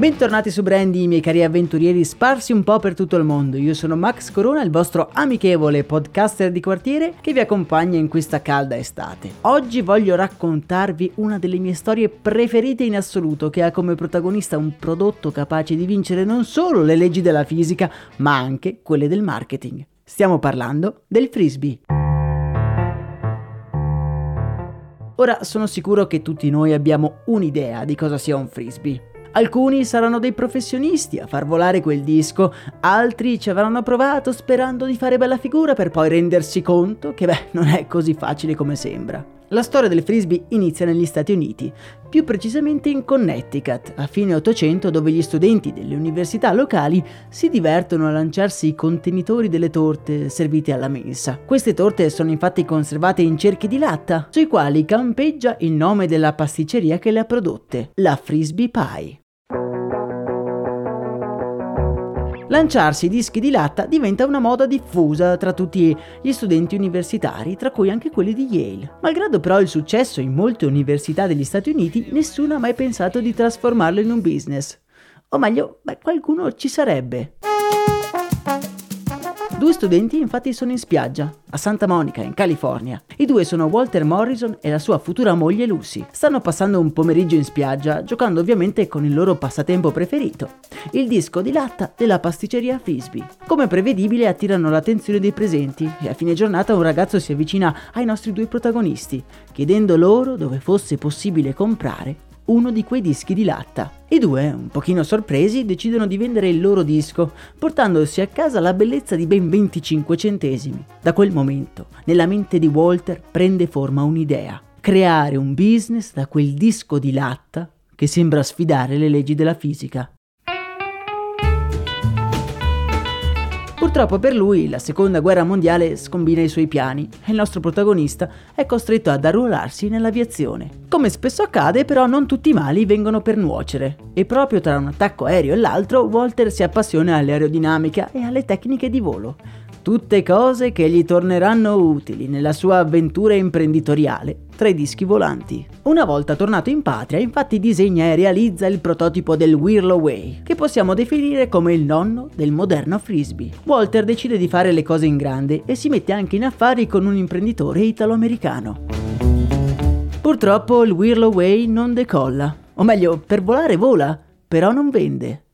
Bentornati su Brandy, miei cari avventurieri sparsi un po' per tutto il mondo. Io sono Max Corona, il vostro amichevole podcaster di quartiere che vi accompagna in questa calda estate. Oggi voglio raccontarvi una delle mie storie preferite in assoluto che ha come protagonista un prodotto capace di vincere non solo le leggi della fisica, ma anche quelle del marketing. Stiamo parlando del frisbee. Ora sono sicuro che tutti noi abbiamo un'idea di cosa sia un frisbee. Alcuni saranno dei professionisti a far volare quel disco, altri ci avranno provato sperando di fare bella figura per poi rendersi conto che beh, non è così facile come sembra. La storia del frisbee inizia negli Stati Uniti, più precisamente in Connecticut, a fine Ottocento dove gli studenti delle università locali si divertono a lanciarsi i contenitori delle torte servite alla mensa. Queste torte sono infatti conservate in cerchi di latta, sui quali campeggia il nome della pasticceria che le ha prodotte, la Frisbee Pie. Lanciarsi dischi di latta diventa una moda diffusa tra tutti gli studenti universitari, tra cui anche quelli di Yale. Malgrado però il successo in molte università degli Stati Uniti, nessuno ha mai pensato di trasformarlo in un business. O meglio, beh, qualcuno ci sarebbe. Due studenti infatti sono in spiaggia, a Santa Monica, in California. I due sono Walter Morrison e la sua futura moglie Lucy. Stanno passando un pomeriggio in spiaggia, giocando ovviamente con il loro passatempo preferito, il disco di latta della pasticceria Frisbee. Come prevedibile attirano l'attenzione dei presenti e a fine giornata un ragazzo si avvicina ai nostri due protagonisti, chiedendo loro dove fosse possibile comprare uno di quei dischi di latta. I due, un pochino sorpresi, decidono di vendere il loro disco, portandosi a casa la bellezza di ben 25 centesimi. Da quel momento, nella mente di Walter prende forma un'idea. Creare un business da quel disco di latta che sembra sfidare le leggi della fisica. Purtroppo per lui la seconda guerra mondiale scombina i suoi piani e il nostro protagonista è costretto ad arruolarsi nell'aviazione. Come spesso accade però non tutti i mali vengono per nuocere e proprio tra un attacco aereo e l'altro Walter si appassiona all'aerodinamica e alle tecniche di volo tutte cose che gli torneranno utili nella sua avventura imprenditoriale tra i dischi volanti. Una volta tornato in patria, infatti disegna e realizza il prototipo del Whirlaway, Way, che possiamo definire come il nonno del moderno frisbee. Walter decide di fare le cose in grande e si mette anche in affari con un imprenditore italo-americano. Purtroppo il Whirlaway non decolla, o meglio, per volare vola, però non vende.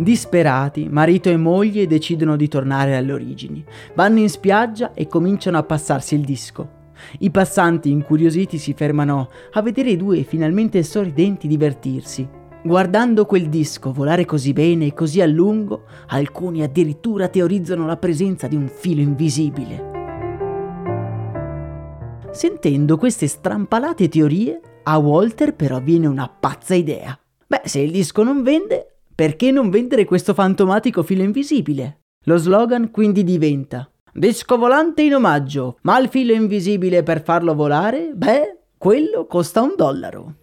Disperati, marito e moglie decidono di tornare alle origini. Vanno in spiaggia e cominciano a passarsi il disco. I passanti incuriositi si fermano a vedere i due finalmente sorridenti divertirsi. Guardando quel disco volare così bene e così a lungo, alcuni addirittura teorizzano la presenza di un filo invisibile. Sentendo queste strampalate teorie, a Walter però viene una pazza idea. Beh, se il disco non vende, perché non vendere questo fantomatico filo invisibile? Lo slogan quindi diventa Disco volante in omaggio, ma il filo invisibile per farlo volare? Beh, quello costa un dollaro.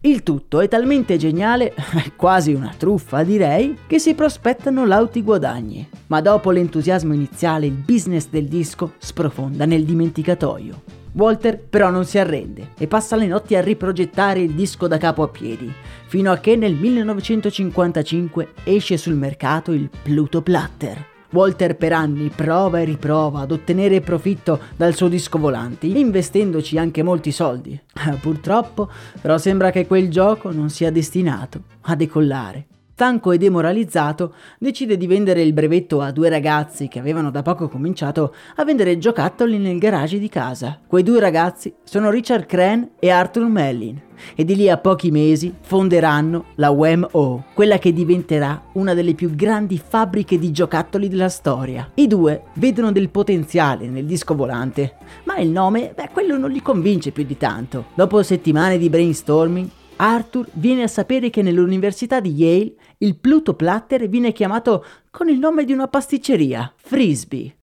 Il tutto è talmente geniale, quasi una truffa direi, che si prospettano lauti guadagni. Ma dopo l'entusiasmo iniziale il business del disco sprofonda nel dimenticatoio. Walter però non si arrende e passa le notti a riprogettare il disco da capo a piedi, fino a che nel 1955 esce sul mercato il Pluto Platter. Walter per anni prova e riprova ad ottenere profitto dal suo disco volanti, investendoci anche molti soldi. Purtroppo, però sembra che quel gioco non sia destinato a decollare. Stanco e demoralizzato, decide di vendere il brevetto a due ragazzi che avevano da poco cominciato a vendere giocattoli nel garage di casa. Quei due ragazzi sono Richard Crane e Arthur Mellin e di lì a pochi mesi fonderanno la WMO, quella che diventerà una delle più grandi fabbriche di giocattoli della storia. I due vedono del potenziale nel disco volante, ma il nome, beh, quello non li convince più di tanto. Dopo settimane di brainstorming, Arthur viene a sapere che nell'università di Yale il Pluto Platter viene chiamato con il nome di una pasticceria, Frisbee.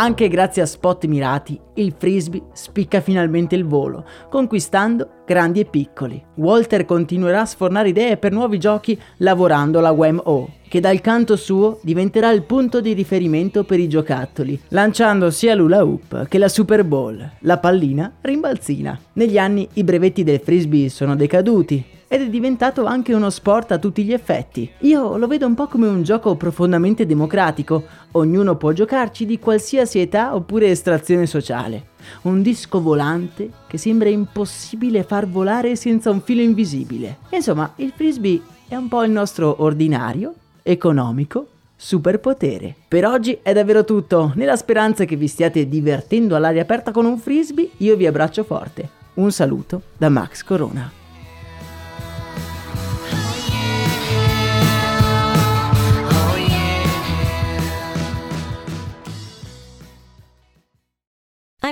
Anche grazie a spot mirati, il frisbee spicca finalmente il volo, conquistando grandi e piccoli. Walter continuerà a sfornare idee per nuovi giochi lavorando alla WMO, che dal canto suo diventerà il punto di riferimento per i giocattoli, lanciando sia l'Ula Hoop che la Super Bowl, la pallina rimbalzina. Negli anni i brevetti del frisbee sono decaduti, ed è diventato anche uno sport a tutti gli effetti. Io lo vedo un po' come un gioco profondamente democratico, ognuno può giocarci di qualsiasi età oppure estrazione sociale. Un disco volante che sembra impossibile far volare senza un filo invisibile. Insomma, il frisbee è un po' il nostro ordinario, economico, superpotere. Per oggi è davvero tutto. Nella speranza che vi stiate divertendo all'aria aperta con un frisbee, io vi abbraccio forte. Un saluto da Max Corona.